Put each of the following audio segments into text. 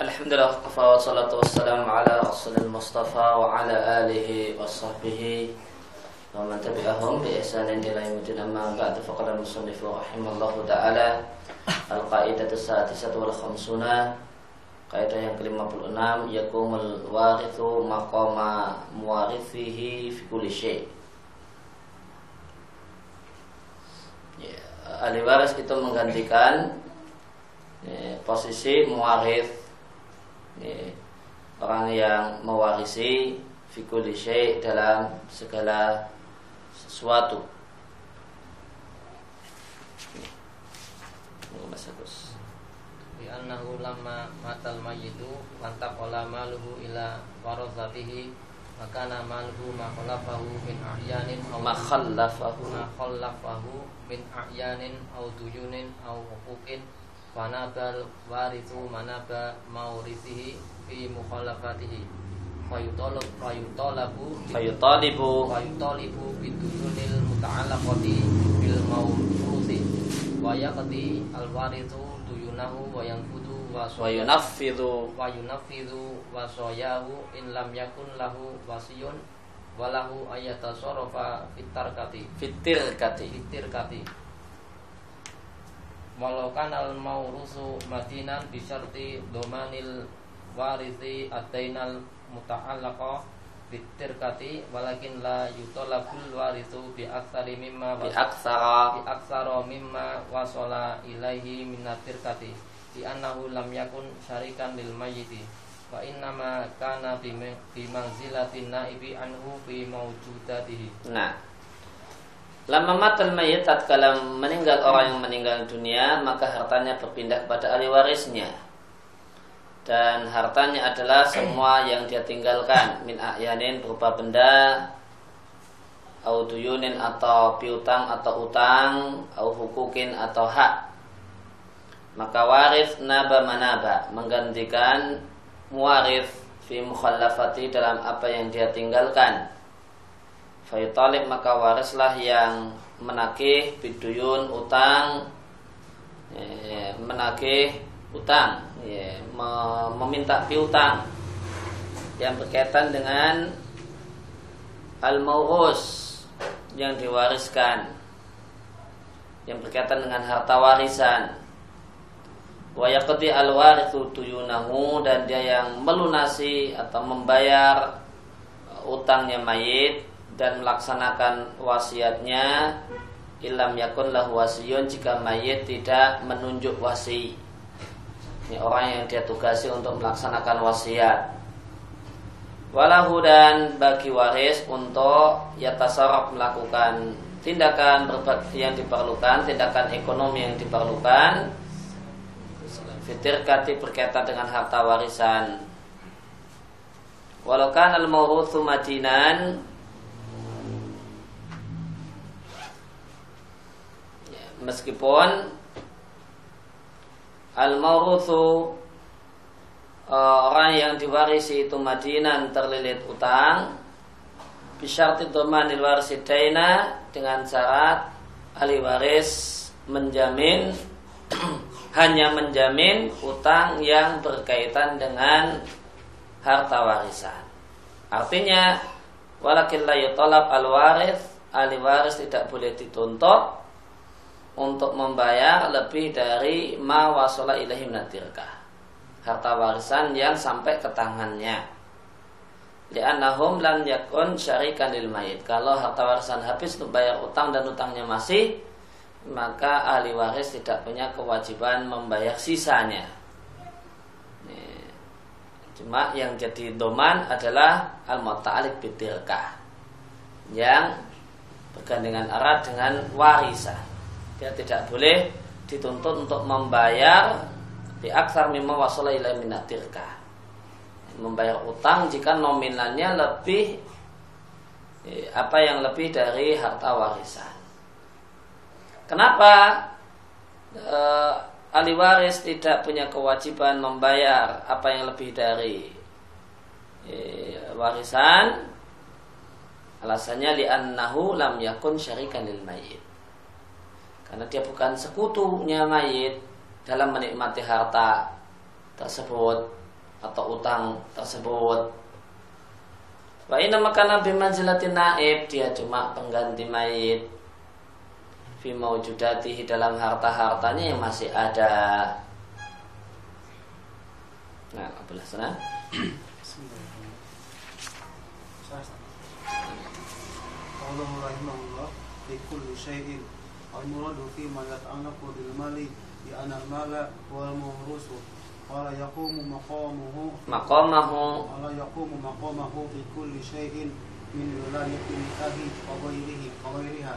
Alhamdulillah kafa wa salatu wassalamu ala rasulil mustafa wa ala alihi wa sahbihi wa man tabi'ahum bi ihsanin ila yaumil amma ba'du musannif rahimallahu ta'ala al-qaidatu sadisatu wal khamsuna kaidah yang ke-56 yakumul warithu maqama muwarithihi fi kulli syai' ya, ahli waris itu menggantikan ya, posisi muwarith ini, orang yang mewarisi fikul syai dalam segala sesuatu. Mas Agus. Bi annahu lamma matal mayyitu wantaqala maluhu ila warasatihi maka namaluhu ma khallafahu min ahyanin aw ma khallafahu ma khallafahu min ahyanin aw duyunin aw huquqin fanabal warithu manaba maurisihi fi mukhalafatihi. Fayutalab fayutalabu fayutalibu fayutalibu biduyunil muta'allaqati bil mawruthi. Wa yaqdi al duyunahu wa yanfudu wa yunaffidu wa yunaffidu wa sayahu in lam yakun lahu wasiyun walahu ayatasarrafa fitarkati. Fitirkati. Fitirkati walau al maurusu matinan bisyarti domanil warisi atainal muta'allaqa bitirkati walakin la yutolabul warisu bi aksari mimma bi aksara. bi aksara mimma wasala ilaihi minatirkati di annahu lam yakun syarikan lil mayyiti. Wa innama kana bi manzilatin naibi anhu fi mawjudatihi. Nah Lama matal mayit tatkala meninggal orang yang meninggal dunia maka hartanya berpindah kepada ahli warisnya. Dan hartanya adalah semua yang dia tinggalkan min ahyanin berupa benda au duyunin atau piutang atau utang au hukukin atau hak. Maka waris naba manaba menggantikan muarif fi mukhallafati dalam apa yang dia tinggalkan Fayutalib maka warislah yang menagih biduyun utang ya, menagih utang ya, meminta piutang. Yang berkaitan dengan al yang diwariskan. Yang berkaitan dengan harta warisan. Wa yaqdi al tuyunahu dan dia yang melunasi atau membayar utangnya mayit dan melaksanakan wasiatnya ilam yakun lahu wasiyun jika mayit tidak menunjuk wasi. Ini orang yang dia tugasi untuk melaksanakan wasiat. Walahu dan bagi waris untuk yatasarraf melakukan tindakan yang diperlukan tindakan ekonomi yang diperlukan fitirkati berkaitan dengan harta warisan. Walau kan al mawruthu madinan meskipun al-mawruthu uh, orang yang diwarisi itu madinan terlilit utang bisyarti domanil warisi daina dengan syarat ahli waris menjamin hanya menjamin utang yang berkaitan dengan harta warisan. Artinya walakin la yutalab al waris ahli waris tidak boleh dituntut untuk membayar lebih dari ma wasala ilahi natirkah harta warisan yang sampai ke tangannya. Li'annahum lam yakun syarikan lil mayit. Kalau harta warisan habis untuk bayar utang dan utangnya masih maka ahli waris tidak punya kewajiban membayar sisanya. Cuma yang jadi doman adalah al-muta'alik bitilkah yang bergandengan erat dengan warisan dia tidak boleh dituntut untuk membayar di aksar mimma wasala ila minatirka membayar utang jika nominalnya lebih eh, apa yang lebih dari harta warisan. Kenapa e, ahli waris tidak punya kewajiban membayar apa yang lebih dari e, warisan? Alasannya li'annahu lam yakun syarikan lil mayyit karena dia bukan sekutunya mayit dalam menikmati harta tersebut atau utang tersebut. Wa inna makana bimanzilatin naib dia cuma pengganti mayit fi maujudatihi dalam harta-hartanya yang masih ada. Nah, apalah sana? Bismillahirrahmanirrahim. Allahu rahimahullah bi kulli المراد فيما يتعلق بالمال لأن المال هو الموروث ولا يقوم مقامه Maqamahu ولا يقوم مقامه في كل شيء من ولاية النكاح وغيره وغيرها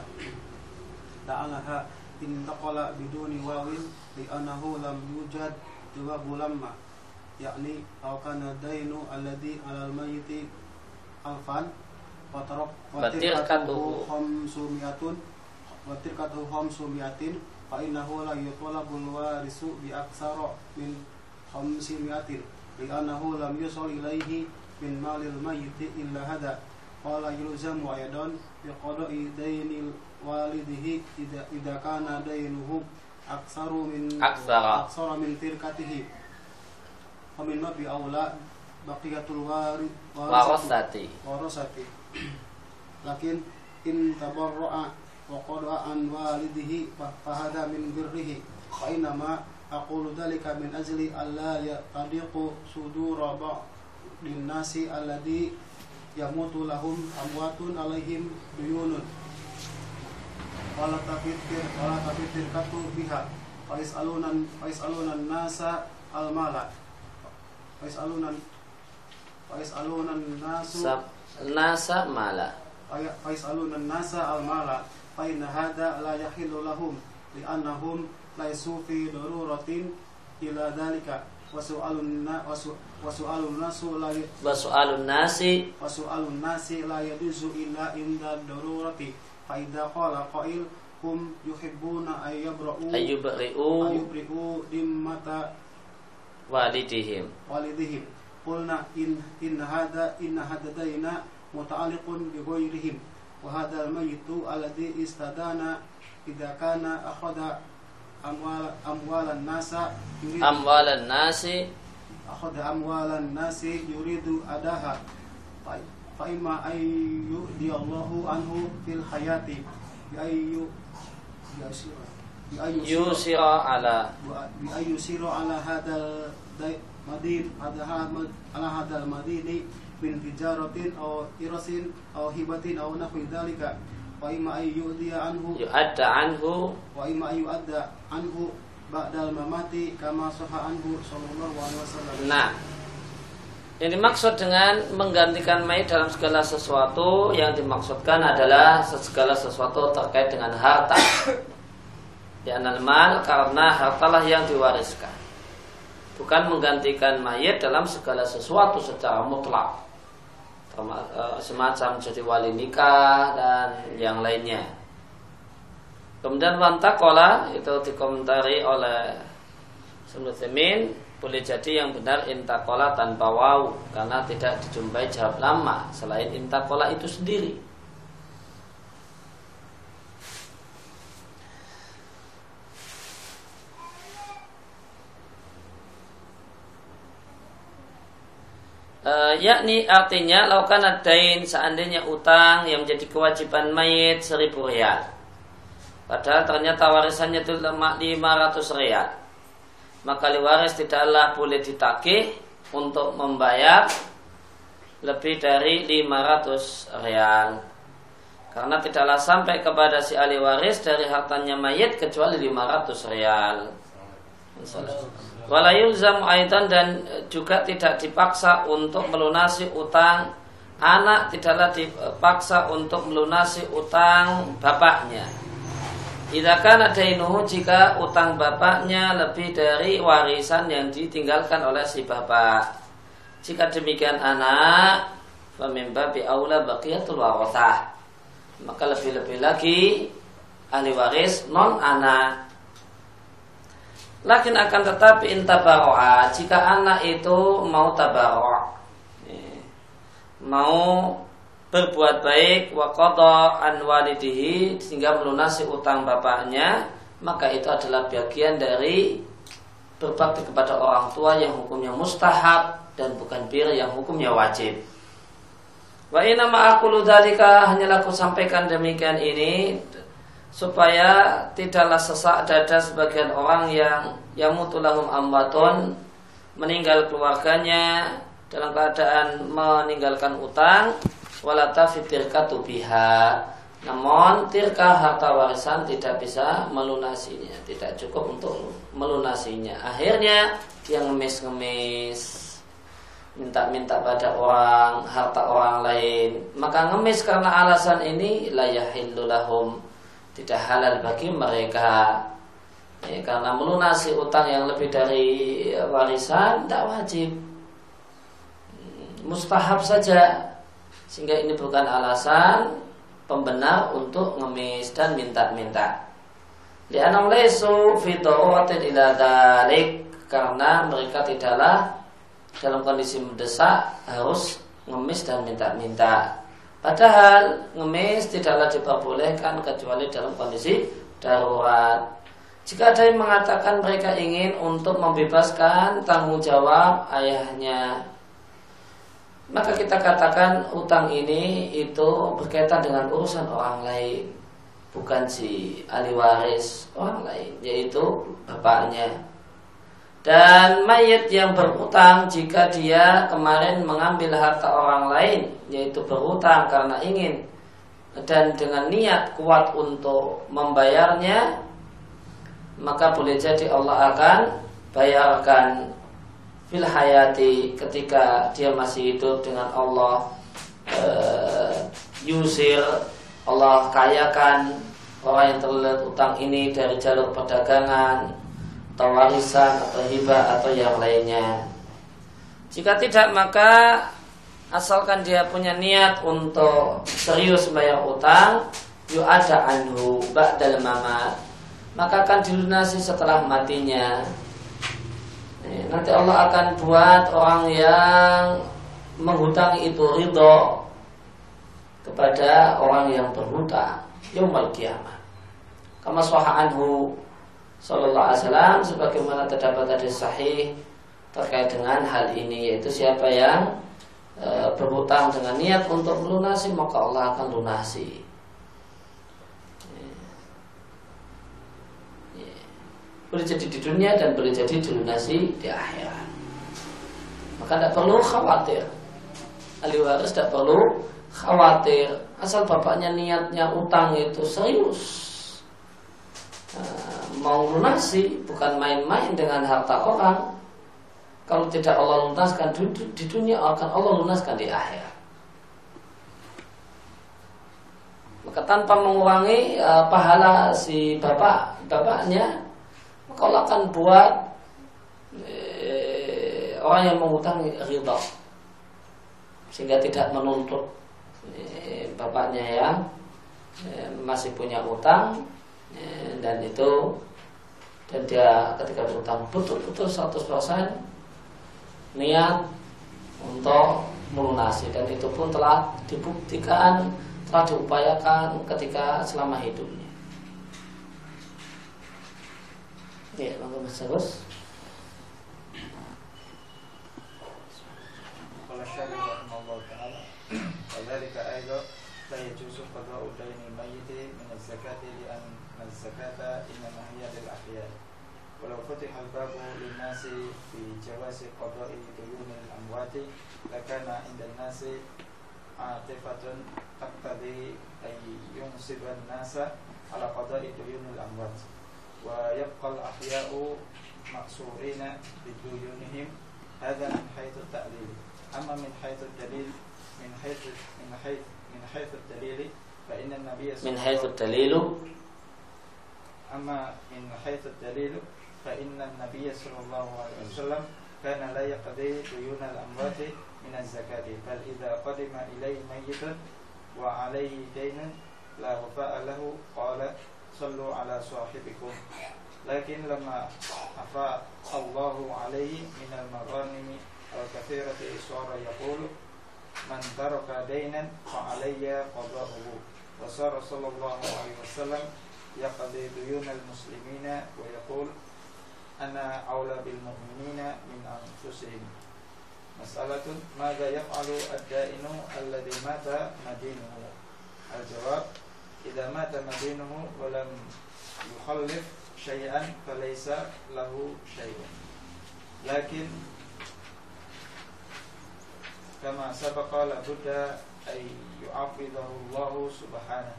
لعلها انتقل بدون واو لأنه لم يوجد جواب لما يعني لو كان الدين الذي على الميت ألفا وترك وتركته خمسمائة wa tirkatu khamsu mi'atin fa innahu la yutlabul warisu bi aksara min khamsi mi'atin li annahu lam yusul ilaihi min malil mayyiti illa hada. Qala yulzamu aydan bi qada'i dainil walidihi idza kana dainuhu aksaru min aksara. aksara min tirkatihi wa min nabi aula baqiyatul warith warasati. Warasati. Lakin in tabarra'a birrihi fa inama aqulu dhalika min ajli alla yatadiqu sudura ba'din nasi alladhi yamutu lahum amwatun alaihim duyunun wala tafitir wala tafitir katu biha fa yas'alunan fa yas'alunan nasa al-mala fa yas'alunan fa yas'alunan nasu Sab nasa mala. فيسألون الناس المال fa inna hadha la yahillu lahum li'annahum laisu fi daruratin ila dhalika wasu'alun nasu la wasu'alun nasi wasu'alun nasi la yaduzu illa inda darurati fa idza qala qail hum yuhibbuna ayyabra'u ayyubri'u ayyubri'u dimmata walidihim walidihim qulna in in hada in hadadaina muta'alliqun bi ghairihim وهذا الميت الذي استدان إذا كان أخذ أموال أموال الناس يريد Amwalan nasi أخذ أموال الناس يريد أداها ف- فإما أن يؤدي الله عنه في الحياة بأن ي- بأن يسير yusira ala بأن يسير على هذا المدين هذا على هذا المدين min tijaratin aw irasin aw hibatin aw nahwi dhalika wa imma ay yu'diya anhu yu'adda anhu wa imma ay yu'adda anhu ba'dal mamati kama sahha anhu sallallahu alaihi wasallam nah yang dimaksud dengan menggantikan mayit dalam segala sesuatu yang dimaksudkan adalah segala sesuatu terkait dengan harta. Ya mal karena hartalah yang diwariskan. Bukan menggantikan mayit dalam segala sesuatu secara mutlak. Eh, Semacam jadi wali nikah dan yang lainnya. Kemudian wantakola itu dikomentari oleh Semin boleh jadi yang benar intakola tanpa waw karena tidak dijumpai jawab lama selain intakola itu sendiri. Eh, yakni artinya laukan adain seandainya utang yang menjadi kewajiban mayit seribu real. Padahal ternyata warisannya itu lemah 500 real. Maka waris tidaklah boleh ditagih untuk membayar lebih dari 500 real. Karena tidaklah sampai kepada si ahli waris dari hartanya mayit kecuali 500 real. Walayulzam aidan dan juga tidak dipaksa untuk melunasi utang anak tidaklah dipaksa untuk melunasi utang bapaknya. Idakan ada inuhu jika utang bapaknya lebih dari warisan yang ditinggalkan oleh si bapak. Jika demikian anak, famimba bi aula baqiyatul warathah. Maka lebih-lebih lagi ahli waris non anak. Lakin akan tetapi intabaro'a jika anak itu mau tabaro'a mau berbuat baik wa qada an walidihi sehingga melunasi utang bapaknya maka itu adalah bagian dari berbakti kepada orang tua yang hukumnya mustahab dan bukan bir yang hukumnya wajib. Wa ma'akulu dalika hanyalah aku sampaikan demikian ini supaya tidaklah sesak dada sebagian orang yang yamutulahum amwatun meninggal keluarganya dalam keadaan meninggalkan utang walata fitirkatu biha. Namun tirkah harta warisan tidak bisa melunasinya tidak cukup untuk melunasinya. Akhirnya dia ngemis-ngemis minta-minta pada orang harta orang lain. Maka ngemis karena alasan ini layahillu lahum tidak halal bagi mereka. Ya, karena melunasi utang yang lebih dari warisan tidak wajib. Mustahab saja. Sehingga ini bukan alasan pembenar untuk ngemis dan minta-minta. Lianam lesu dalik karena mereka tidaklah dalam kondisi mendesak harus ngemis dan minta-minta. Padahal ngemis tidaklah diperbolehkan kecuali dalam kondisi darurat. Jika ada yang mengatakan mereka ingin untuk membebaskan tanggung jawab ayahnya, maka kita katakan utang ini itu berkaitan dengan urusan orang lain, bukan si ahli waris orang lain, yaitu bapaknya. Dan mayat yang berutang jika dia kemarin mengambil harta orang lain Yaitu berutang karena ingin. Dan dengan niat kuat untuk membayarnya Maka boleh jadi Allah akan bayarkan Fil hayati ketika dia masih hidup dengan Allah uh, Yusir Allah kayakan orang yang terlihat utang ini dari jalur perdagangan atau warisan atau hibah atau yang lainnya. Jika tidak maka asalkan dia punya niat untuk serius bayar utang, yuk ada anhu dalam mamat, maka akan dilunasi setelah matinya. Nanti Allah akan buat orang yang menghutang itu ridho kepada orang yang berhutang yaumul kiamat. Kama anhu Sallallahu Alaihi Wasallam sebagaimana terdapat hadis sahih terkait dengan hal ini yaitu siapa yang e, berhutang dengan niat untuk melunasi maka Allah akan lunasi. Boleh jadi di dunia dan boleh jadi dilunasi di akhirat. Maka tidak perlu khawatir. Ahli waris tidak perlu khawatir. Asal bapaknya niatnya utang itu serius mau lunasi bukan main-main dengan harta orang. Kalau tidak Allah lunaskan di dunia akan Allah lunaskan di akhirat. Maka tanpa mengurangi uh, pahala si bapak bapaknya, maka Allah akan buat uh, orang yang mengutangi ridha sehingga tidak menuntut uh, bapaknya yang masih punya utang dan itu dan dia ketika berutang betul-betul 100% niat untuk melunasi dan itu pun telah dibuktikan telah diupayakan ketika selama hidupnya. Ya, monggo Mas Agus. Qala جواز قضاء ديون الأموات لكان عند الناس عاطفة تقتضي أن ينصب الناس على قضاء ديون الأموات. ويبقى الأحياء مقصورين بديونهم هذا من حيث التأليل. أما من حيث الدليل من حيث من حيث من حيث الدليل فإن النبي من حيث الدليل؟ أما من حيث الدليل فإن النبي صلى الله عليه وسلم كان لا يقضي ديون الأموات من الزكاة بل إذا قدم إليه ميت وعليه دين لا وفاء له قال صلوا على صاحبكم. لكن لما أفاء الله عليه من المغانم الكثيرة صار يقول من ترك دينا فعلي قضاؤه. وصار صلى الله عليه وسلم يقضي ديون المسلمين ويقول أنا أولى بالمؤمنين من أنفسهم. مسألة ماذا يفعل الدائن الذي مات مدينه؟ الجواب إذا مات مدينه ولم يخلف شيئا فليس له شيء. لكن كما سبق لابد أن يعوضه الله سبحانه.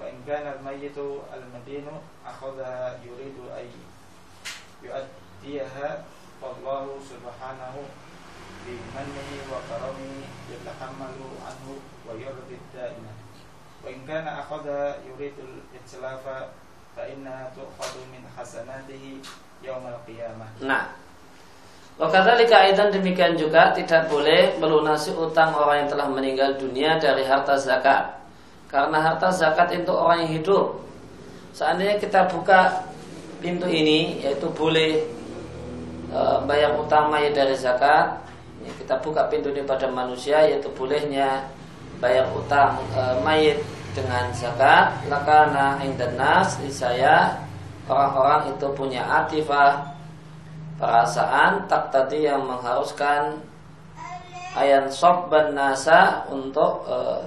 فإن كان الميت المدين أخذها يريد أن yu'addiyaha wallahu subhanahu wa anhu nah Wakadhalika aidan demikian juga tidak boleh melunasi utang orang yang telah meninggal dunia dari harta zakat. Karena harta zakat itu orang yang hidup. Seandainya kita buka pintu ini, yaitu boleh e, bayar utang mayat dari zakat, ya, kita buka pintu ini pada manusia, yaitu bolehnya bayar utang e, mayat dengan zakat. Lakana indan nas saya orang-orang itu punya atifah perasaan tak tadi yang mengharuskan ayat sobban nasa untuk uh,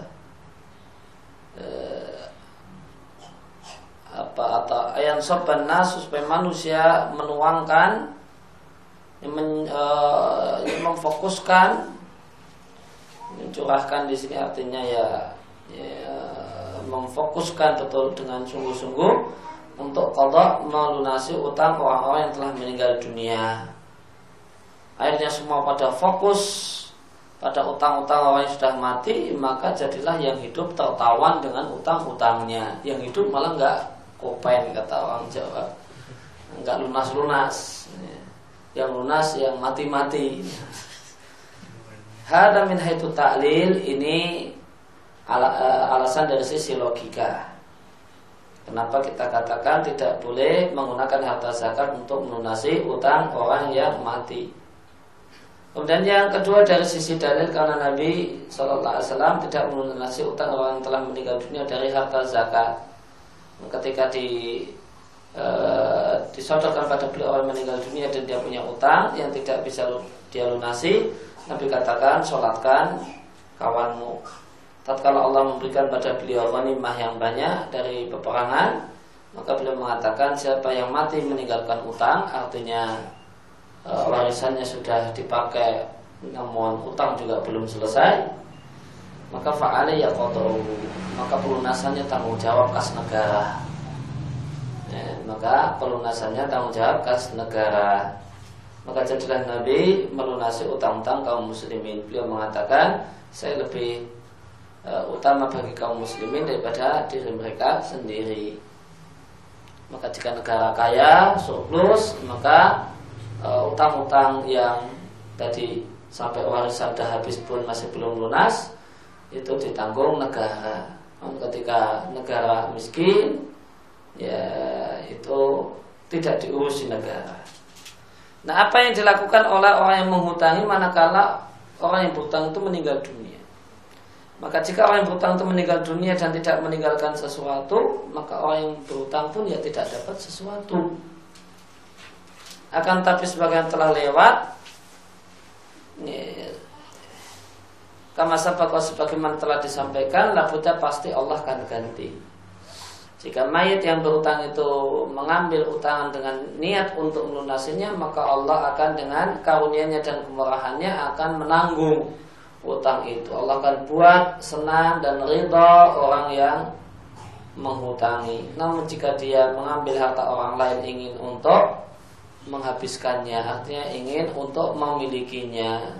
apa atau ayat sobban nasa supaya manusia menuangkan yang, men, uh, yang memfokuskan mencurahkan di sini artinya ya, ya memfokuskan betul dengan sungguh-sungguh untuk kodok melunasi utang orang-orang yang telah meninggal dunia. Akhirnya semua pada fokus pada utang-utang orang yang sudah mati, maka jadilah yang hidup tertawan dengan utang-utangnya. Yang hidup malah nggak kopen kata orang Jawa, nggak lunas-lunas. Yang lunas yang mati-mati. Hada min haitu ta'lil ini eh, alasan dari sisi logika. Kenapa kita katakan tidak boleh menggunakan harta zakat untuk melunasi utang orang yang mati? Kemudian yang kedua dari sisi dalil karena Nabi Wasallam tidak melunasi utang orang yang telah meninggal dunia dari harta zakat. Ketika di e, disodorkan pada beliau orang meninggal dunia dan dia punya utang yang tidak bisa dia lunasi, Nabi katakan sholatkan kawanmu. Tatkala Allah memberikan pada beliau ghanimah yang banyak dari peperangan maka beliau mengatakan siapa yang mati meninggalkan utang artinya e, warisannya sudah dipakai namun utang juga belum selesai maka fa'ale ya kotoru maka pelunasannya tanggung jawab kas negara. Ya, maka pelunasannya tanggung jawab kas negara. Maka jadilah Nabi melunasi utang-utang kaum muslimin. Beliau mengatakan saya lebih uh, utama bagi kaum muslimin daripada diri mereka sendiri. Maka jika negara kaya surplus, maka uh, utang-utang yang tadi sampai warisan sudah habis pun masih belum lunas itu ditanggung negara. Ketika negara miskin, ya itu tidak diurusi negara. Nah, apa yang dilakukan oleh orang yang menghutangi manakala orang yang berhutang itu meninggal dunia? Maka jika orang yang berutang itu meninggal dunia dan tidak meninggalkan sesuatu, maka orang yang berutang pun ya tidak dapat sesuatu. Akan tapi sebagian telah lewat, kama sabaka sebagaimana telah disampaikan, labuda pasti Allah akan ganti. Jika mayat yang berutang itu mengambil utangan dengan niat untuk melunasinya, maka Allah akan dengan karunia dan kemurahannya akan menanggung utang itu. Allah akan buat senang dan ridho orang yang menghutangi. Namun jika dia mengambil harta orang lain ingin untuk menghabiskannya artinya ingin untuk memilikinya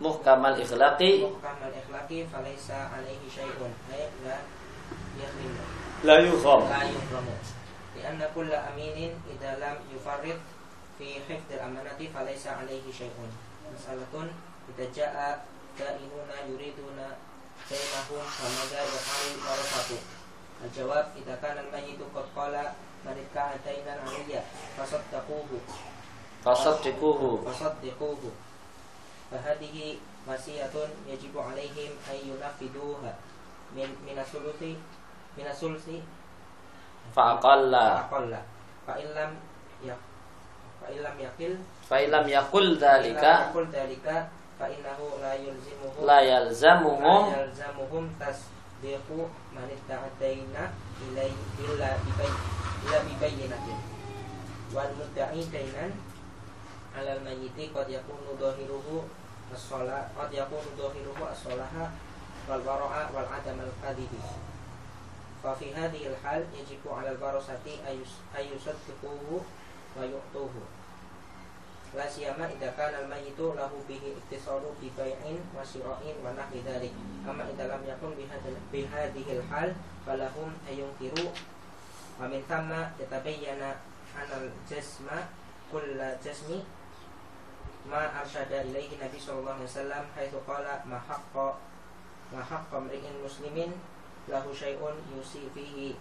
muhkamal ikhlaqi muhkamal ikhlaqi falaysa alaihi syai'un ay la yakhrimu la yukham la yukhramu لأن كل أمين إذا لم يفرط في في حفظ الأمانة فليس عليه شيء مسألة إذا جاء دائنون يريدون دينهم فماذا يفعل ورثته الجواب إذا كان الميت قد قال من ادعى دينا علي فصدقوه Fasaddiquhu. فصدقوه فهذه وصية يجب عليهم أن ينفذوها من من الثلث من الثلث Fa'aqalla. أقل فإن لم يق فإن لم يقل Fa'ilam yakul فإن لم dalika يقل ذلك فإنه لا يلزمه la yalzamuhum لا يلزمهم تصديق من ادعى الدين إليه إلا ببين إلا ببينة والمدعي دينا على الميت قد يكون ظاهره as-salah qad yakunu dhahiruhu as-salaha wal bara'a wal 'adam al-qadihi fa fi hadhihi al-hal yajibu 'ala al-barasati ayusaddiquhu wa yu'tuhu. La siyama idza kana al-mayyitu lahu bihi iktisaru bi bai'in wa shira'in wa nahwi dhalik. Amma idza lam yakun bi hadhihi al-hal falahum ayunkiru wa min thamma yatabayyana anal jasma kulla jasmi ma arsyada ilaihi Nabi sallallahu alaihi wasallam haitsu qala ma haqqo ma haqqo mri'in muslimin lahu syai'un yusi fihi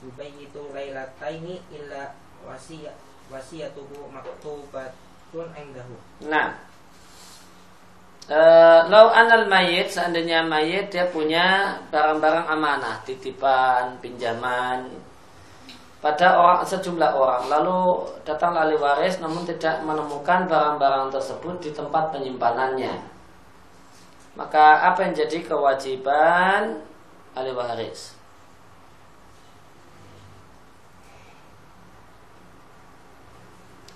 yubayyitu lailataini illa wasiyat wasiyatuhu maktubatun indahu. Nah, Uh, lau anal mayit seandainya mayit dia punya barang-barang amanah titipan pinjaman pada orang sejumlah orang, lalu datang ahli waris namun tidak menemukan barang-barang tersebut di tempat penyimpanannya. Maka apa yang jadi kewajiban ahli waris?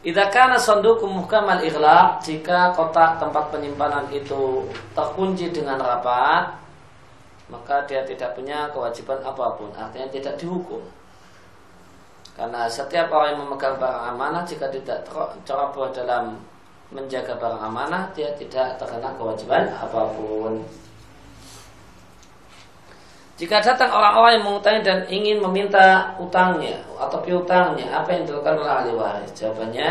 Idza kana sanduku muhkamal ighlaq jika kotak tempat penyimpanan itu terkunci dengan rapat maka dia tidak punya kewajiban apa pun artinya tidak dihukum karena setiap orang yang memegang barang amanah jika tidak ceroboh dalam menjaga barang amanah dia tidak terkena kewajiban apa pun jika datang orang-orang yang mengutangi dan ingin meminta utangnya atau piutangnya, apa yang dilakukan oleh ahli waris? Jawabannya,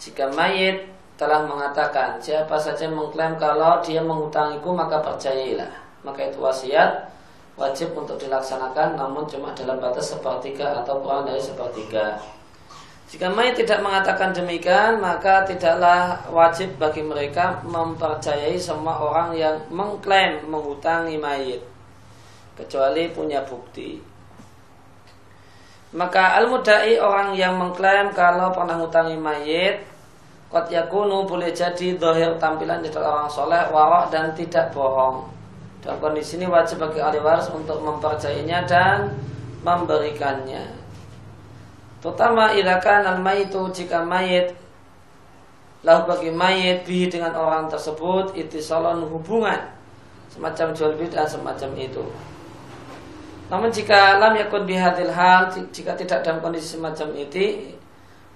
jika mayit telah mengatakan siapa saja mengklaim kalau dia mengutangiku maka percayailah, maka itu wasiat wajib untuk dilaksanakan namun cuma dalam batas sepertiga atau kurang dari sepertiga. Jika mayit tidak mengatakan demikian, maka tidaklah wajib bagi mereka mempercayai semua orang yang mengklaim mengutangi mayit kecuali punya bukti. Maka al-mudai orang yang mengklaim kalau pernah ngutangi mayit Kot yakunu boleh jadi dohir tampilan jadi orang soleh, warok dan tidak bohong. Dalam kondisi ini wajib bagi ahli waris untuk mempercayainya dan memberikannya. Terutama ilakan al mayitu jika mayit lalu bagi mayit bihi dengan orang tersebut itisalon hubungan semacam jual beli dan semacam itu. Namun jika lam yakun bihadil hal jika tidak dalam kondisi semacam itu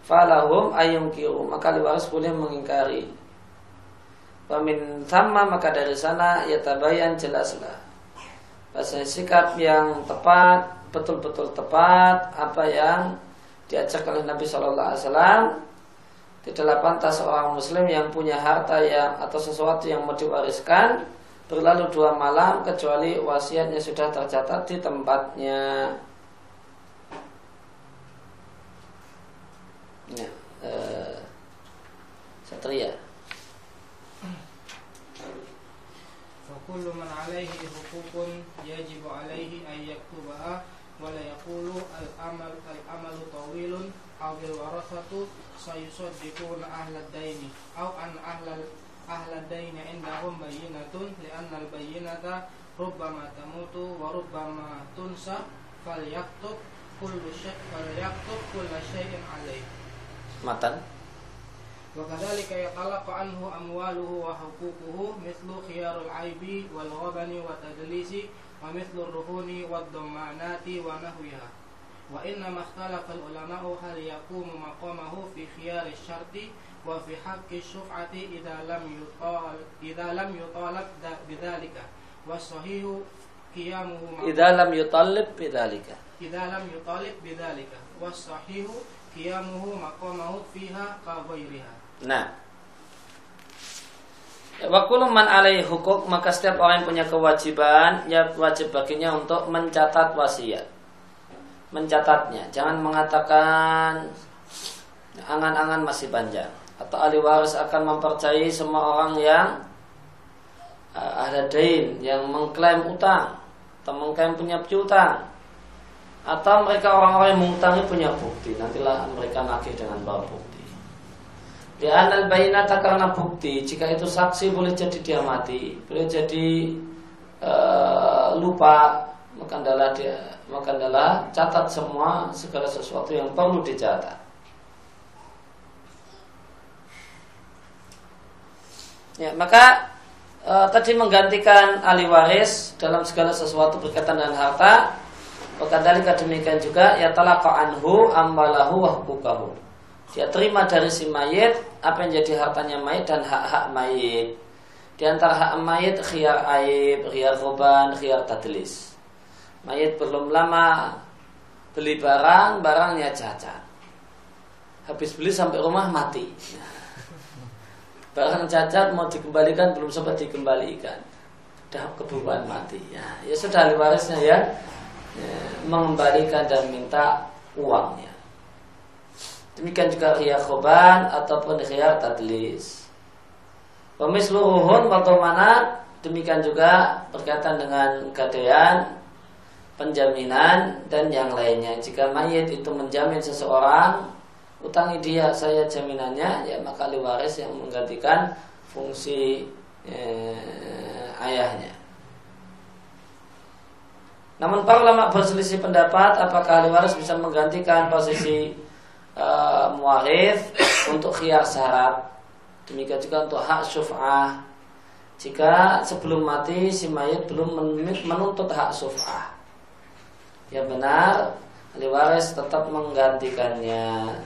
falahum ayung kiru maka liwaris boleh mengingkari. Pamin sama maka dari sana ya tabayan jelaslah. Bahasa sikap yang tepat betul-betul tepat apa yang diajarkan oleh Nabi Shallallahu Alaihi Wasallam tidaklah pantas seorang muslim yang punya harta yang atau sesuatu yang mau diwariskan berlalu dua malam kecuali wasiatnya sudah tercatat di tempatnya. Ya, eh, Satria. فكل من عليه حقوق يجب عليه أن يكتبها ولا يقول الأمل الأمل طويل أو الورثة سيصدقون أهل الدين أو أن أهل أهل الدين عندهم بينة لأن البينة ربما تموت وربما تنسى فليكتب كل شيء فليكتب كل شيء عليه Matan. وكذلك يطلق عنه أمواله وحقوقه مثل خيار العيب والغبن والتدليس ومثل الرهون والضمانات ونحوها وإنما اختلف العلماء هل يقوم مقامه في خيار الشرط وفي حق الشفعة إذا لم يطال إذا لم يطالب بذلك والصحيح قيامه Idza lam yutallib bidzalika. إذا لم يطالب بذلك والصحيح maqamahu fiha ka ghairiha. Nah, Wa kullu man hukuk maka setiap orang yang punya kewajiban ya wajib baginya untuk mencatat wasiat. Mencatatnya, jangan mengatakan angan-angan masih panjang. Atau ahli waris akan mempercayai semua orang yang uh, ada dain yang mengklaim utang atau mengklaim punya piutang atau mereka orang-orang yang mengutangi punya bukti. Nantilah mereka nagih dengan bawa bukti di anal bayinata karena bukti Jika itu saksi boleh jadi dia mati Boleh jadi uh, lupa Maka adalah dia Maka adalah catat semua Segala sesuatu yang perlu dicatat Ya, maka e, tadi menggantikan ahli waris dalam segala sesuatu berkaitan dengan harta. Maka dari demikian juga ya talaqa anhu ambalahu wa hukukahu dia terima dari si mayit apa yang jadi hartanya mayit dan hak-hak mayit. Di antara hak mayit khiyar aib, khiyar roban, khiyar tadlis. Mayit belum lama beli barang, barangnya cacat. Habis beli sampai rumah mati. Barang cacat mau dikembalikan belum sempat dikembalikan. Dah keburuan mati. Ya, ya sudah ahli warisnya ya, ya mengembalikan dan minta uangnya. Demikian juga khiyar khoban ataupun khiyar tadlis. Pemisluhun mana demikian juga berkaitan dengan gadaian, penjaminan dan yang lainnya. Jika mayit itu menjamin seseorang, utangi dia saya jaminannya, ya maka ahli waris yang menggantikan fungsi eh, ayahnya. Namun para ulama berselisih pendapat apakah ahli waris bisa menggantikan posisi uh, muarif untuk khiyar syarat. Demikian juga untuk hak syuf'ah. Jika sebelum mati si mayat belum menuntut hak syuf'ah. Ya benar, ahli waris tetap menggantikannya.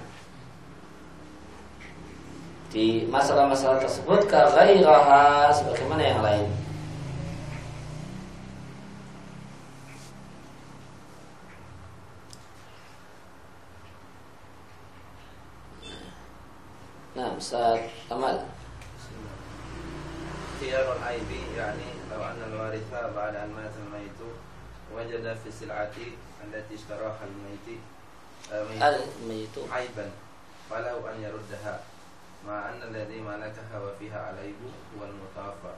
Di masalah-masalah tersebut kaghairaha sebagaimana yang lain. Nah, Ustaz Kamal. خيار العيب يعني لو أن الوارث بعد أن مات الميت وجد في السلعة التي اشتراها الميت الميت. عيبا فله أن يردها مع أن الذي ملكها وفيها العيب هو المتوفى.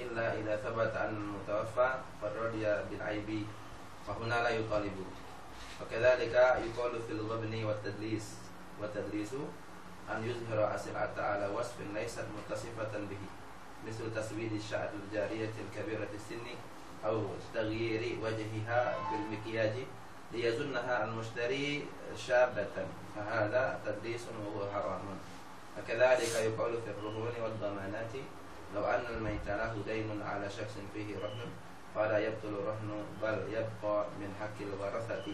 إلا إذا ثبت أن المتوفى قد رضي بالعيب فهنا لا يطالب. وكذلك يقال في الغبن والتدليس. والتدليس أن يظهر أسلعة على وصف ليست متصفة به مثل تسويد الشعر الجارية الكبيرة السن أو تغيير وجهها بالمكياج ليظنها المشتري شابة فهذا تدليس وهو حرام. وكذلك يقول في الرهون والضمانات لو أن الميت له دين على شخص فيه رهن فلا يبطل الرهن بل يبقى من حق الورثة.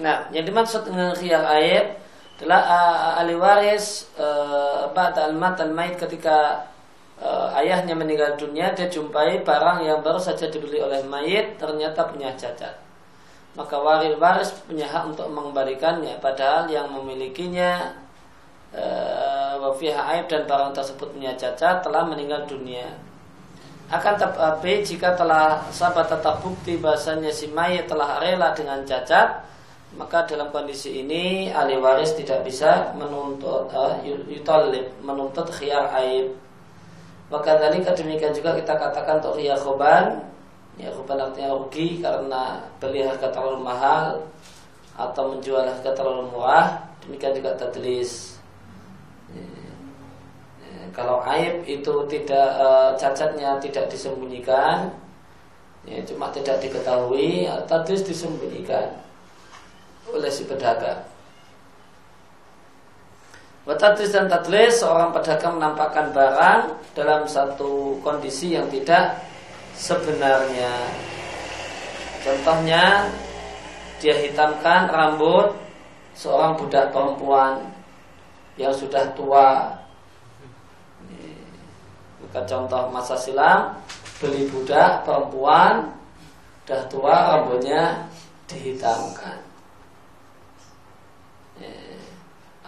Nah, yang dimaksud dengan khiyar aib adalah uh, ahli waris uh, ba'da al-mat al-mait ketika uh, ayahnya meninggal dunia dia jumpai barang yang baru saja dibeli oleh mayit ternyata punya cacat maka waris waris punya hak untuk mengembalikannya padahal yang memilikinya wafiha aib dan barang tersebut punya cacat telah meninggal dunia. Akan tetapi jika telah sahabat tetap bukti bahasanya si mayit telah rela dengan cacat maka dalam kondisi ini ahli waris tidak bisa menuntut uh, yutolib menuntut khiyar aib. Maka tadi demikian juga kita katakan untuk khiyar khoban. Ya khoban artinya rugi karena beli harga terlalu mahal atau menjual harga terlalu murah. Demikian juga tadlis. Ya, ya, kalau aib itu tidak uh, cacatnya tidak disembunyikan ya, cuma tidak diketahui tadlis disembunyikan oleh si pedagang. Watadris dan tadlis seorang pedagang menampakkan barang dalam satu kondisi yang tidak sebenarnya. Contohnya dia hitamkan rambut seorang budak perempuan yang sudah tua. Bukan contoh masa silam beli budak perempuan sudah tua rambutnya dihitamkan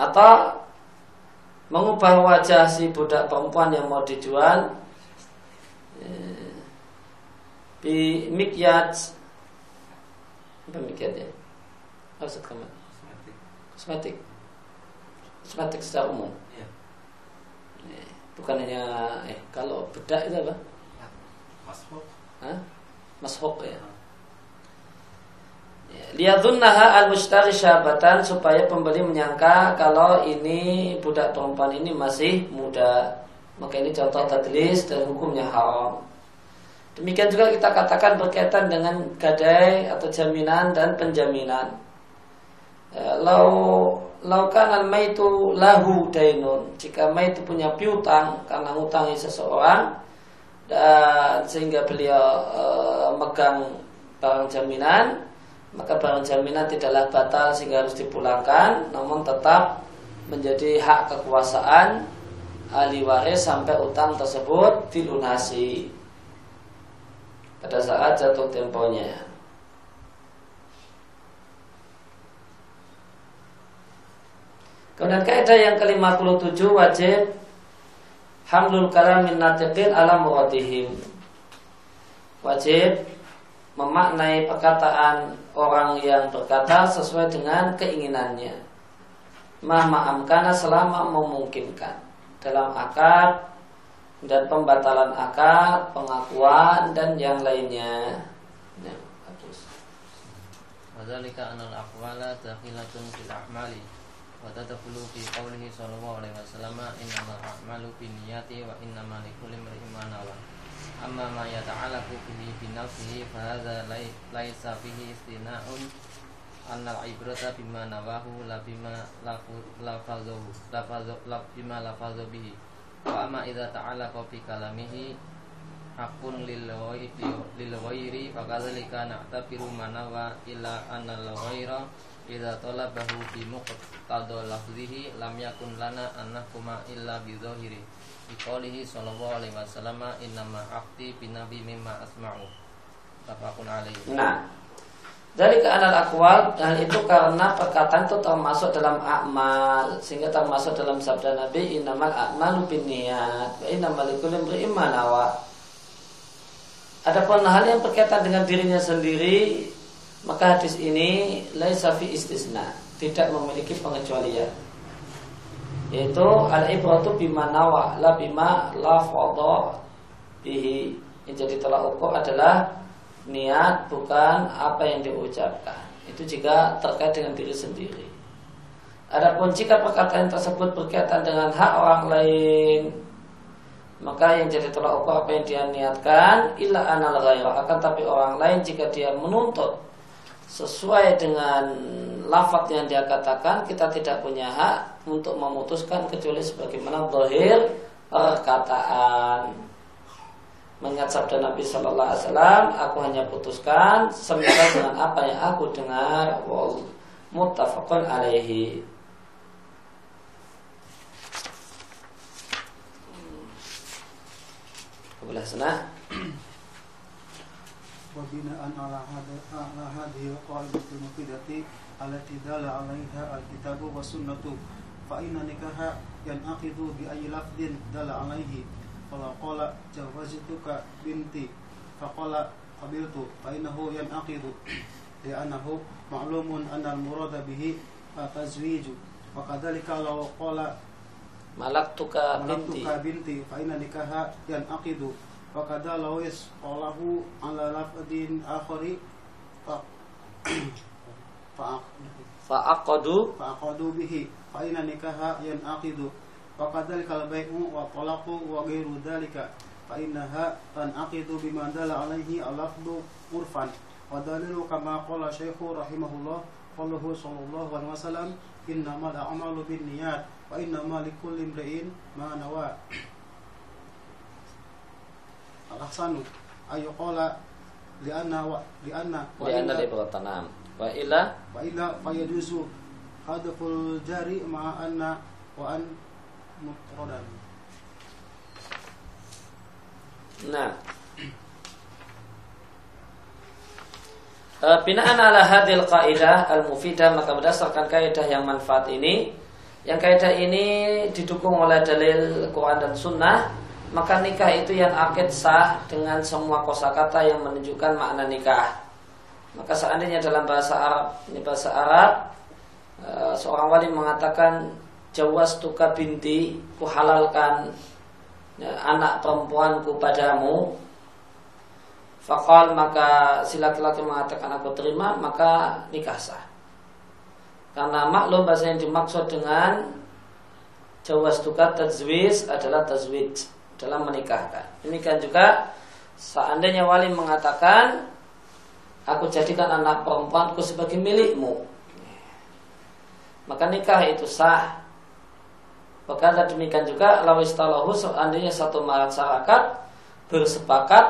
atau mengubah wajah si budak perempuan yang mau dijual eh, bi mikyat apa mikyat ya maksud kamu kosmetik kosmetik secara umum Iya. Eh, bukan hanya eh kalau bedak itu apa Masuk. Hah? Mashok ya. Ya, Liyadunnaha al-mushtari syabatan supaya pembeli menyangka kalau ini budak perempuan ini masih muda. Maka ini contoh tadlis dan hukumnya haram. Demikian juga kita katakan berkaitan dengan gadai atau jaminan dan penjaminan. Ya, lau laukan al maitu lahu dainun. Jika mait itu punya piutang karena ngutangi seseorang, dan sehingga beliau e, megang barang jaminan maka barang jaminan tidaklah batal sehingga harus dipulangkan namun tetap menjadi hak kekuasaan ahli waris sampai utang tersebut dilunasi pada saat jatuh temponya. Kemudian kaidah yang ke-57 wajib hamlul kalam min natiqin ala muradihim. Wajib memaknai perkataan orang yang berkata sesuai dengan keinginannya mah karena selama memungkinkan dalam akad dan pembatalan akad, pengakuan dan yang lainnya. Ya, anal aqwala dakhilatun fil a'mali wa tadkhulu fi qawlihi sallallahu alaihi wasallam innamal a'malu binniyati wa innamal likulli imrin ma nawa. Amma ma yata'allaqu bihi bi nafsihi fa hadza lai- laisa fihi istina'un annal ibrata bima nawahu la bima lafu- lafazahu lafazu la bima lafazu bihi wa amma idza ta'allaqa bi kalamihi hakun lil ghairi lil ghairi fakadzalika na'tabiru manawa illa anna al ghaira idza talabahu bi muqtada lafzihi lam yakun lana an nahkuma illa bi dhahiri bi qoulihi sallallahu alaihi wasallam innama aqti bi nabi mimma asma'u tafaqun alaihi Nah, dari keanal akwal hal itu karena perkataan itu termasuk dalam akmal sehingga termasuk dalam sabda Nabi innamal a'malu binniyat wa imrin ma nawa. Adapun hal yang berkaitan dengan dirinya sendiri maka hadis ini laisa fi istisna, tidak memiliki pengecualian. Yaitu al ibratu bima nawa la bima la fadha bihi. Yang jadi tolak ukur adalah niat bukan apa yang diucapkan. Itu jika terkait dengan diri sendiri. Adapun jika perkataan tersebut berkaitan dengan hak orang lain, maka yang jadi tolak ukur apa yang dia niatkan illa anal ghaira akan tapi orang lain jika dia menuntut sesuai dengan lafaz yang dia katakan kita tidak punya hak untuk memutuskan kecuali sebagaimana zahir perkataan mengingat sabda Nabi Shallallahu Alaihi Wasallam aku hanya putuskan semisal dengan apa yang aku dengar wal muttafaqun alaihi Kebelah sana وبناء على هذا على هذه القاعدة المفيدة التي دل عليها الكتاب والسنة فإن نكاح ينعقد بأي لفظ دل عليه فلو قال جوزتك بنتي فقال قبلت فإنه ينعقد لأنه معلوم أن المراد به التزويج وكذلك لو قال malaktuka binti ملكتك بنتي فإن نكاح ينعقد وكذا لو قاله على لفظ آخر ف- فعق- fa'aqadu فعقدوا به فإن نكاح ينعقد وكذلك البيع والطلاق وغير ذلك فإنها تنعقد بما دل عليه اللفظ عرفا ودليل كما قال الشيخ رحمه الله قوله صلى الله عليه وسلم إنما الأعمال بالنيات وإنما لكل امرئ ما نوى الأحسن أن يقال لأن و... لأن li'anna وإلا, libratanam wa ila hadful jari ma'a anna wa an mufradan nah. Eh, binaan ala hadil kaidah al-mufidah maka berdasarkan kaidah yang manfaat ini yang kaidah ini didukung oleh dalil Quran dan Sunnah maka nikah itu yang akid sah dengan semua kosakata yang menunjukkan makna nikah. Maka seandainya dalam bahasa Arab ini bahasa Arab eh, seorang wali mengatakan jawas tuka binti, kuhalalkan ya, anak perempuanku padamu. Fakal maka si laki-laki mengatakan aku terima, maka nikah sah. Karena maklum bahasa yang dimaksud dengan jawas tukat tajwiz adalah tajwid dalam menikahkan. Demikian juga seandainya wali mengatakan aku jadikan anak perempuanku sebagai milikmu. Maka nikah itu sah. Berkata demikian juga lawistalahu seandainya satu masyarakat bersepakat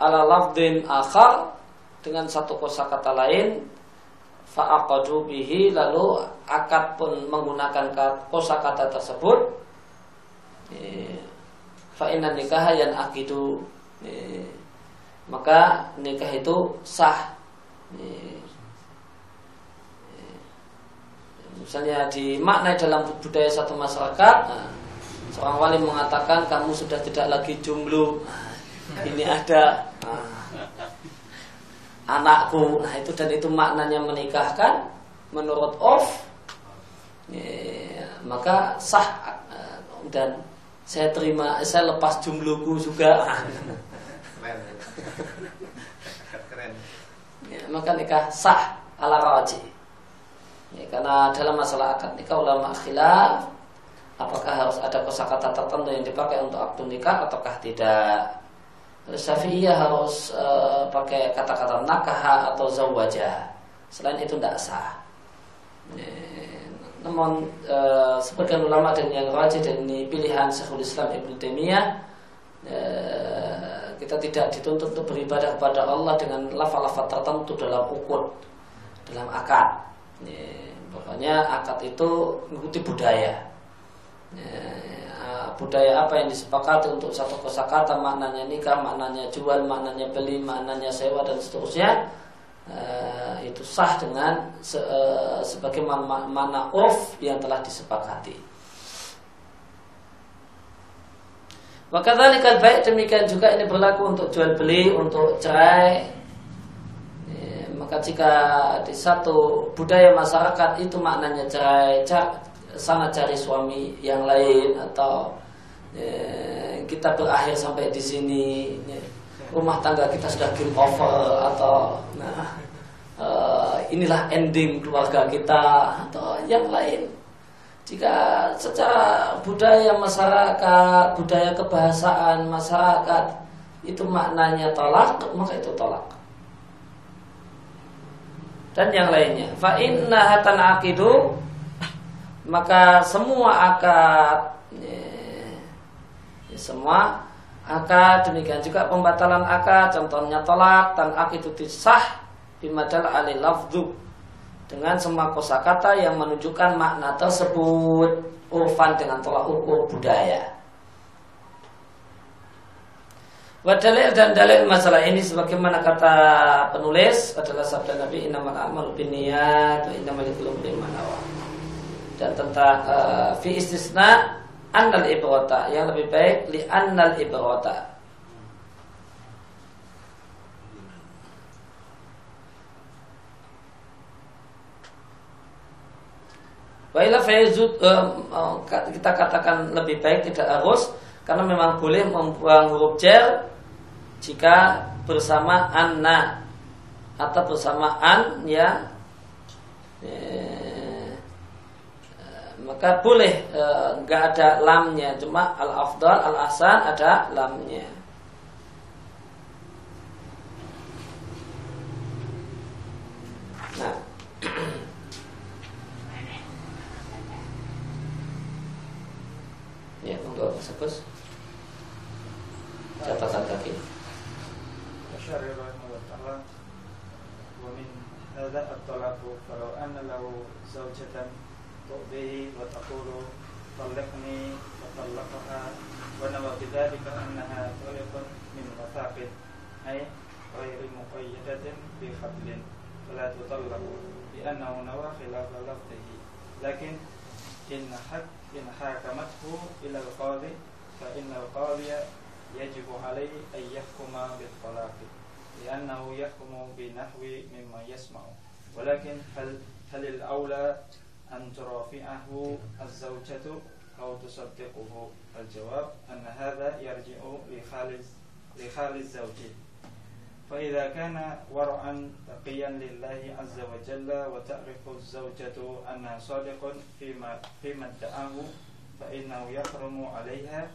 ala lafdin akhar dengan satu kosakata lain fa'aqadu bihi lalu akad pun menggunakan kosa kata tersebut fa'inna nikah yang akidu maka nikah itu sah misalnya dimaknai dalam budaya satu masyarakat nah, seorang wali mengatakan kamu sudah tidak lagi jomblo. Ini ada nah, anakku. Nah itu dan itu maknanya menikahkan menurut off ya, maka sah dan saya terima saya lepas jumluku juga. Keren. Ya, maka nikah sah ala raji ya, karena dalam masalah akad nikah ulama khilaf apakah harus ada kosakata tertentu yang dipakai untuk akad nikah ataukah tidak Syafi'iyah harus uh, pakai kata-kata nakaha atau zawajah. Selain itu tidak sah. namun uh, sebagian ulama dan yang rajin dan ini pilihan Syekhul Islam Ibnu Taimiyah uh, kita tidak dituntut untuk beribadah kepada Allah dengan lafal-lafal tertentu dalam ukur dalam akad. Pokoknya akad itu mengikuti budaya budaya apa yang disepakati untuk satu kosakata maknanya nikah, maknanya jual, maknanya beli, maknanya sewa dan seterusnya uh, itu sah dengan se, uh, sebagai mana off yang telah disepakati. Maka tadi baik demikian juga ini berlaku untuk jual beli, untuk cerai. Maka jika di satu budaya masyarakat itu maknanya cerai, sana cari suami yang lain atau ya, kita berakhir sampai di sini ya, rumah tangga kita sudah game over atau nah uh, inilah ending keluarga kita atau yang lain. Jika secara budaya masyarakat budaya kebahasaan masyarakat itu maknanya tolak maka itu tolak dan yang lainnya fa inna hatan akidu maka semua akad ya, semua akad demikian juga pembatalan akad contohnya tolak dan akad itu sah bimadal alil lafdu dengan semua kosakata yang menunjukkan makna tersebut urfan dengan tolak ukur budaya. Wadalil dan dalil masalah ini sebagaimana kata penulis adalah sabda Nabi innamal a'malu binniyat wa innamal likulli Dan tentang uh, fi istisna annal ibrata yang lebih baik li annal ibrata. Wailah fayzud uh, kita katakan lebih baik tidak harus karena memang boleh membuang huruf jer jika bersama anna atau bersama an ya maka boleh e, nggak e, ada lamnya. Cuma al afdal al asan ada lamnya. Nah. Ya untuk apa catatan kaki ومن هذا الطلب فلو أن له زوجة تؤذيه وتقول طلقني فطلقها ونوى بذلك أنها طلق من وثاق أي غير مقيدة بخبل فلا تطلق لأنه نوى خلاف لفظه. لكن إن حك إن حاكمته إلى القاضي فإن القاضي يجب عليه أن يحكم بالطلاق. لأنه يحكم بنحو مما يسمع. ولكن هل هل الأولى أن ترافعه الزوجة أو تصدقه؟ الجواب أن هذا يرجع لخال لخال الزوج. فإذا كان ورعا تقيا لله عز وجل وتعرف الزوجة أنها صادق فيما فيما ادعاه فإنه يحرم عليها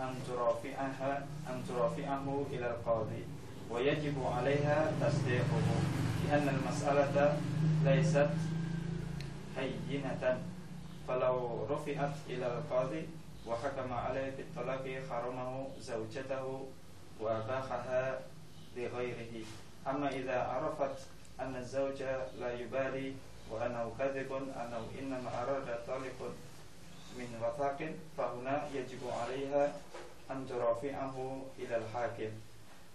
أن ترافعها أن ترافعه إلى القاضي. ويجب عليها تصديقه لأن المسألة ليست هينة. فلو رفعت إلى القاضي وحكم عليه بالطلاق حرمه زوجته وأباحها لغيره. أما إذا عرفت أن الزوج لا يبالي وأنه كذب أنه إنما أراد طالق من وثاق فهنا يجب عليها أن ترافعه إلى الحاكم.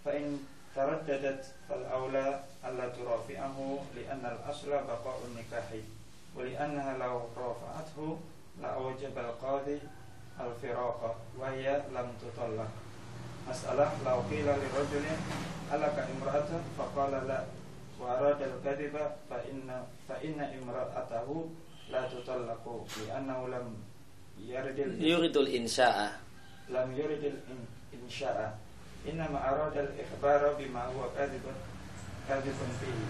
فإن ترددت فالأولى ألا ترافعه لأن الأصل بقاء النكاح ولأنها لو رافعته لأوجب القاضي الفراق وهي لم تطلق مسألة لو قيل لرجل ألك امرأة فقال لا وأراد الكذب فإن فإن امرأته لا تطلق لأنه لم يرد يريد الإنشاء لم يرد الإنشاء إنما أراد الإخبار بما هو كاذب كاذب فيه.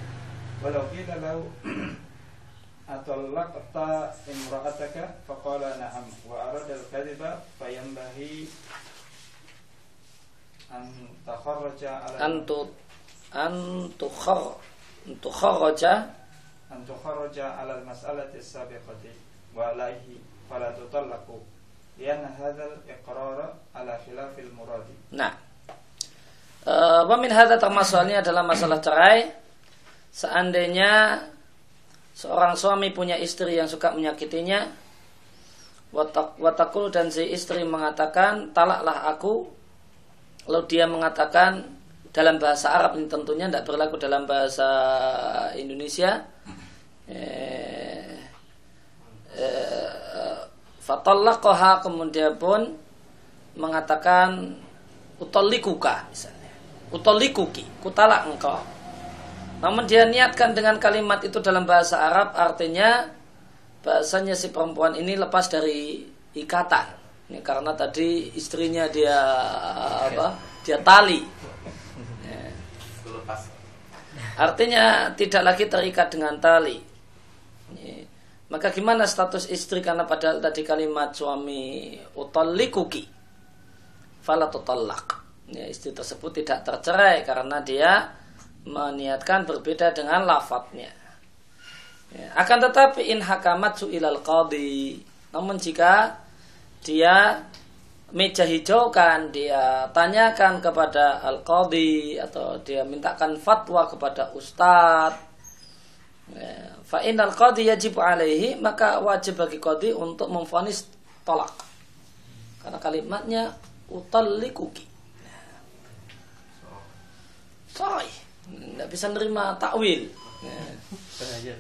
ولو قيل له أطلقت امرأتك؟ فقال نعم. وأراد الكذب فينبغي أن تخرج على أن أن تخر أن تخرج. أن تخرج على المسألة السابقة وعليه فلا تطلق لأن هذا الإقرار على خلاف المراد. uh, Wamin hadha ini adalah masalah cerai Seandainya Seorang suami punya istri yang suka menyakitinya Watakul dan si istri mengatakan Talaklah aku Lalu dia mengatakan dalam bahasa Arab ini tentunya tidak berlaku dalam bahasa Indonesia. Eh, eh, Fatallaqaha kemudian pun mengatakan utallikuka misalnya. Utallikuki, kutalak engkau. Namun dia niatkan dengan kalimat itu dalam bahasa Arab artinya bahasanya si perempuan ini lepas dari ikatan ini karena tadi istrinya dia apa? Dia tali. Ya. Artinya tidak lagi terikat dengan tali. Ya. Maka gimana status istri karena padahal tadi kalimat suami utallikuki fala tutallaq. Ya, istri tersebut tidak tercerai karena dia meniatkan berbeda dengan lafadznya. Ya, akan tetapi in hakamat su'ilal qadi. Namun jika dia meja hijaukan, dia tanyakan kepada al-qadhi atau dia mintakan fatwa kepada ustadz. Ya, fa innal qadhi yajib alaihi maka wajib bagi qadhi untuk memfonis tolak. Karena kalimatnya utallikuki. Sorry, tidak bisa nerima takwil. Ya.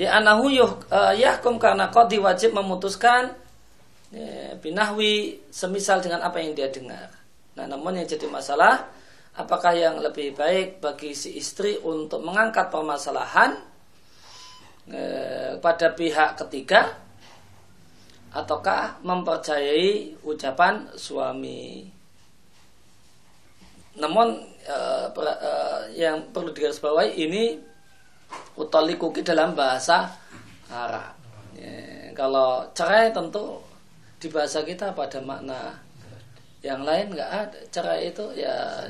di anahu yuh, uh, yahkum karena qadi wajib memutuskan ya, binahwi semisal dengan apa yang dia dengar. Nah, namun yang jadi masalah apakah yang lebih baik bagi si istri untuk mengangkat permasalahan eh, pada pihak ketiga ataukah mempercayai ucapan suami. Namun eh, per, eh, yang perlu digarisbawahi ini kuki dalam bahasa Arab. Ya, kalau cerai tentu di bahasa kita pada makna yang lain nggak ada. Cerai itu ya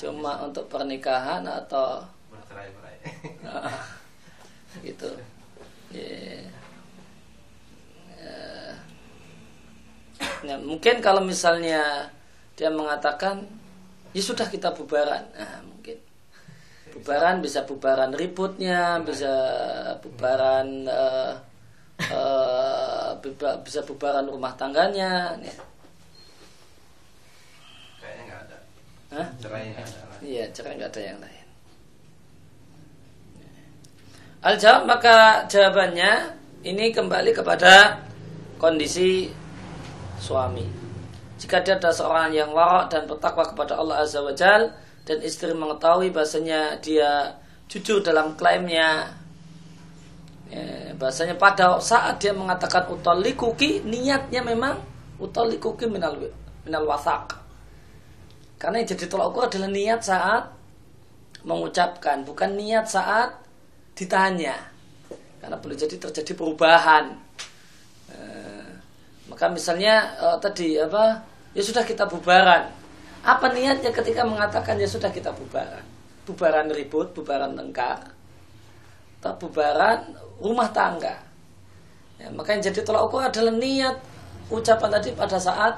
cuma untuk pernikahan atau gitu. Ya. Ya. mungkin kalau misalnya dia mengatakan ya sudah kita bubaran. Nah, bubaran bisa bubaran ributnya bisa bubaran uh, uh, bisa bubaran rumah tangganya kayaknya nggak ada Hah? cerai nggak ada iya cerai nggak ada yang lain Al jawab maka jawabannya ini kembali kepada kondisi suami. Jika dia adalah seorang yang warak dan bertakwa kepada Allah Azza wa Jal dan istri mengetahui bahasanya dia jujur dalam klaimnya ya, bahasanya pada saat dia mengatakan utolikuki niatnya memang utolikuki minal minal wasak karena yang jadi tolak ukur adalah niat saat mengucapkan bukan niat saat ditanya. Karena boleh jadi terjadi perubahan. eh, maka misalnya eh, tadi apa ya sudah kita bubaran. Apa niatnya ketika mengatakan ya sudah kita bubaran? Bubaran ribut bubaran tengkar atau bubaran rumah tangga. Ya, maka yang jadi tolak ukur adalah niat ucapan tadi pada saat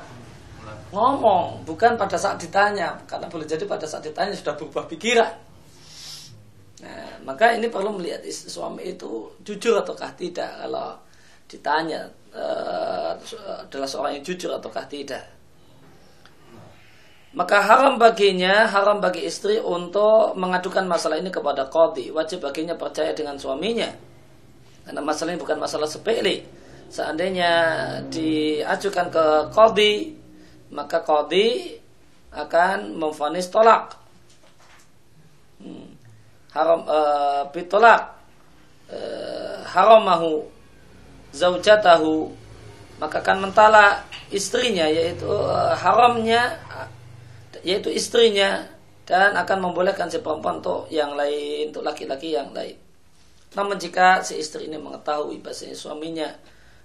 ngomong bukan pada saat ditanya. Karena boleh jadi pada saat ditanya sudah berubah pikiran. Nah, maka ini perlu melihat suami itu jujur ataukah tidak kalau ditanya uh, adalah seorang yang jujur ataukah tidak. Maka haram baginya, haram bagi istri untuk mengadukan masalah ini kepada qadhi. Wajib baginya percaya dengan suaminya. Karena masalah ini bukan masalah sepele. Seandainya diajukan ke qadhi, maka qadhi akan memfonis tolak. Hmm haram uh, bitolak uh, haramahu zaujatahu maka akan mentala istrinya yaitu uh, haramnya yaitu istrinya dan akan membolehkan si perempuan untuk yang lain untuk laki-laki yang lain. Namun jika si istri ini mengetahui bahasanya suaminya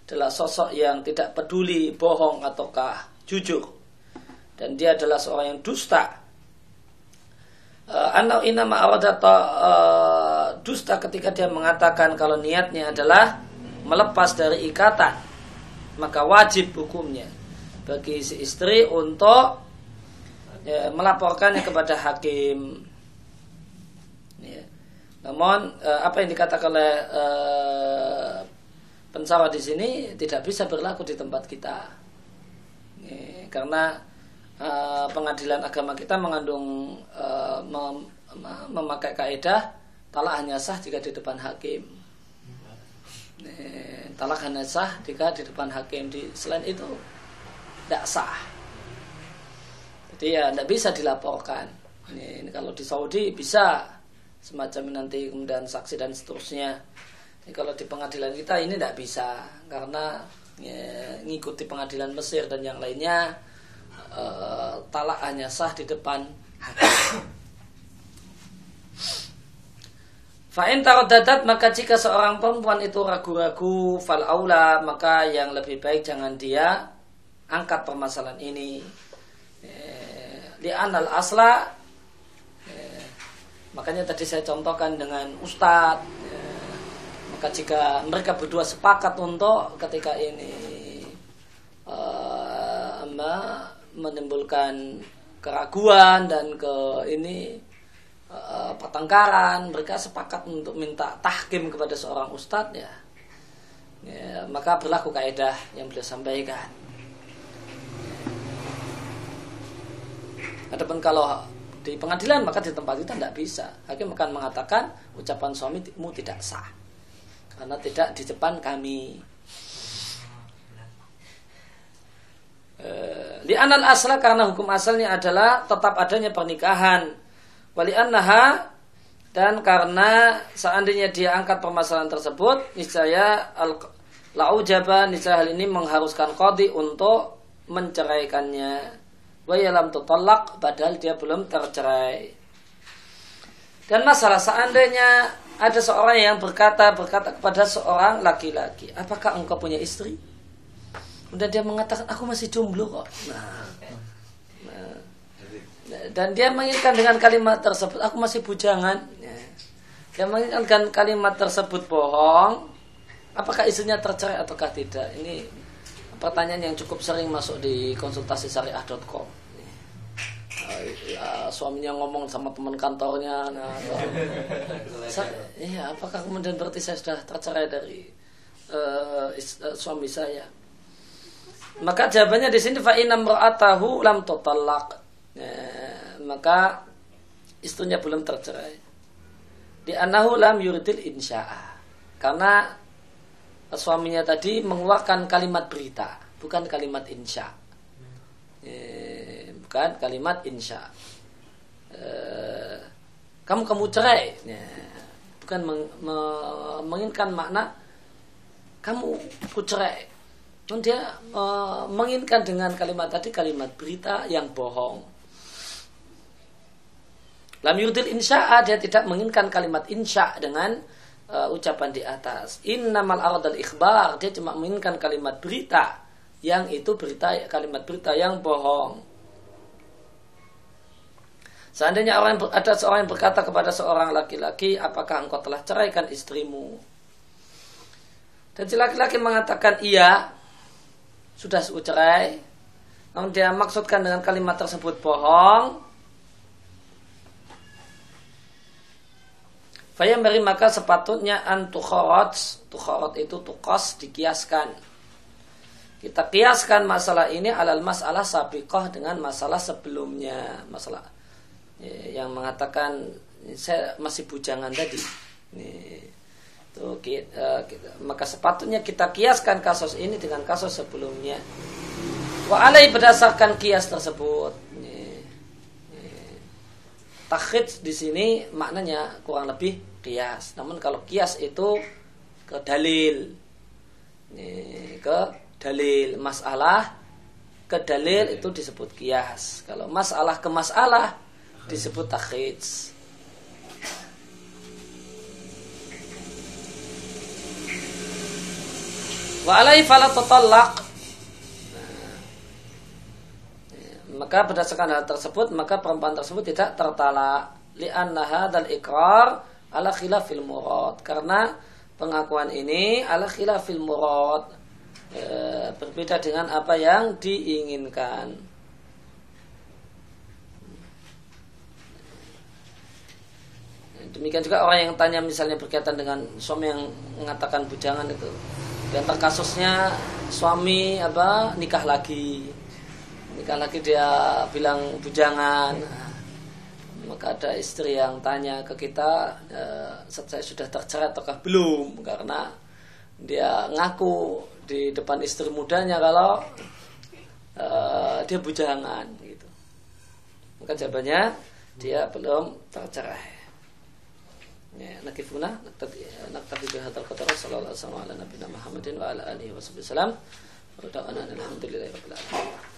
adalah sosok yang tidak peduli bohong ataukah jujur dan dia adalah seorang yang dusta Eh, Anau inama awadata uh, dusta ketika dia mengatakan kalau niatnya adalah melepas dari ikatan maka wajib hukumnya bagi si istri untuk ya, melaporkannya kepada hakim. Ya. Namun uh, apa yang dikatakan oleh pensawah di sini tidak bisa berlaku di tempat kita, ya, karena uh, pengadilan agama kita mengandung uh, mem, memakai kaidah talak hanya sah jika di depan hakim. Nih, talak hanya sah jika di depan hakim. Di selain itu tidak sah. Jadi ya tidak bisa dilaporkan. Ini, ini kalau di Saudi bisa semacam nanti kemudian saksi dan seterusnya. Ini kalau di pengadilan kita ini tidak bisa karena ya, ngikuti pengadilan Mesir dan yang lainnya uh, talak hanya sah di depan hakim. Fa'in dadat maka jika seorang perempuan itu ragu-ragu fal aula maka yang lebih baik jangan dia angkat permasalahan ini. Eh, anal asla eh, makanya tadi saya contohkan dengan ustadz eh, maka jika mereka berdua sepakat untuk ketika ini menimbulkan keraguan dan ke ini uh, pertengkaran mereka sepakat untuk minta tahkim kepada seorang ustadz ya, ya maka berlaku kaidah yang beliau sampaikan. Adapun kalau di pengadilan maka di tempat kita tidak bisa. Hakim akan mengatakan ucapan suamimu tidak sah karena tidak di depan kami. Li anal asla karena hukum asalnya adalah tetap adanya pernikahan. Wali annaha dan karena seandainya dia angkat permasalahan tersebut, niscaya al laujaba niscaya hal ini mengharuskan qadi untuk menceraikannya. Wa yalam padahal dia belum tercerai. Dan masalah seandainya ada seorang yang berkata berkata kepada seorang laki-laki, apakah engkau punya istri? Kemudian dia mengatakan aku masih jomblo kok. Nah, dan dia mengingatkan dengan kalimat tersebut aku masih bujangan. Dia mengingatkan kalimat tersebut bohong. Apakah istrinya tercerai ataukah tidak? Ini pertanyaan yang cukup sering masuk di konsultasi syariah.com. Ya, suaminya ngomong sama teman kantornya, nah, iya, apakah kemudian berarti saya sudah tercerai dari uh, is, uh, suami saya? Maka jawabannya di sini fa inam ra'atahu lam tutallaq. Ya, maka istrinya belum tercerai. di anahu lam yuridil insya'a karena suaminya tadi mengeluarkan kalimat berita bukan kalimat insya eh, bukan kalimat insya eh, kamu kamu cerai ya. bukan meng, me, menginginkan makna kamu ku cerai Namun dia e, menginginkan dengan kalimat tadi kalimat berita yang bohong. Lam yudil insya'a dia tidak menginginkan kalimat insya dengan uh, ucapan di atas. Innamal aradal ikhbar dia cuma menginginkan kalimat berita yang itu berita kalimat berita yang bohong. Seandainya orang ada seorang yang berkata kepada seorang laki-laki, apakah engkau telah ceraikan istrimu? Dan si laki-laki mengatakan iya, sudah cerai, namun dia maksudkan dengan kalimat tersebut bohong, Fayam beri maka sepatutnya antukharot, tukharot itu tukos dikiaskan. Kita kiaskan masalah ini alal masalah sabiqah dengan masalah sebelumnya, masalah ya, yang mengatakan saya masih bujangan tadi. Kita, maka sepatutnya kita kiaskan kasus ini dengan kasus sebelumnya. Wa alai berdasarkan kias tersebut. Takhid di sini maknanya kurang lebih kias. Namun kalau kias itu ke dalil. ke dalil masalah ke dalil itu disebut kias. Kalau masalah ke masalah disebut takhid. Wa alai fala Maka berdasarkan hal tersebut maka perempuan tersebut tidak tertalak. Li'anna hadzal iqrar ala khilafil murad. Karena pengakuan ini ala khilafil murad. E, berbeda dengan apa yang diinginkan. Demikian juga orang yang tanya misalnya berkaitan dengan suami yang mengatakan bujangan itu. Di antara kasusnya suami apa nikah lagi nikah lagi dia bilang bujangan maka ada istri yang tanya ke kita e, saya sudah tercerai ataukah belum? Karena dia ngaku di depan istri mudanya kalau e, dia bujangan gitu. Maka jawabannya dia belum tercerai. Ya, nakifuna naktafi bihadzal qadar sallallahu alaihi wasallam ala nabiyina Muhammadin wa ala alihi wasallam wa ta'ala alhamdulillahi rabbil alamin